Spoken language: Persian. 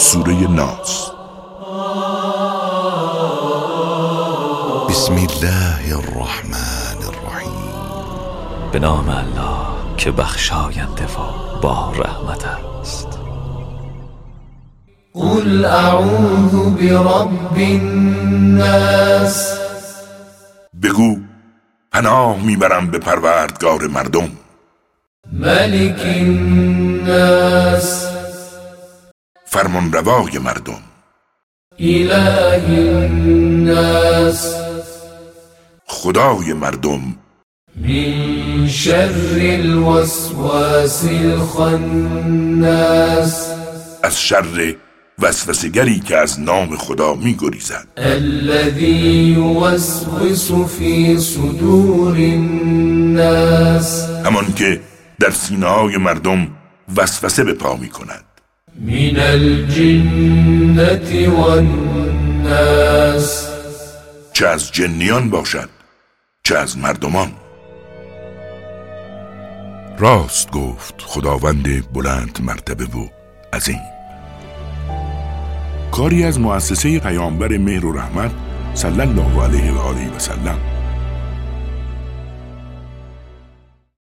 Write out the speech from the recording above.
سوره ناس. بسم الله الرحمن الرحیم. به نام الله که بخشاینده و با رحمت است. قل اعوذ برب الناس. بگو پناه می‌برم به پروردگار مردم. ملك الناس. فرمان روای مردم. اله الناس. خدای مردم. من شر الوسواس الخناس. از شر وسوسگری که از نام خدا میگریزد. الذي يوسوس في صدور الناس. همان که در سینه های مردم وسوسه به پا می کند من الجنة والناس چه از جنیان باشد چه از مردمان راست گفت خداوند بلند مرتبه و عظیم. کاری از مؤسسه پیامبر مهر و رحمت صلی الله علیه و آله و سلم.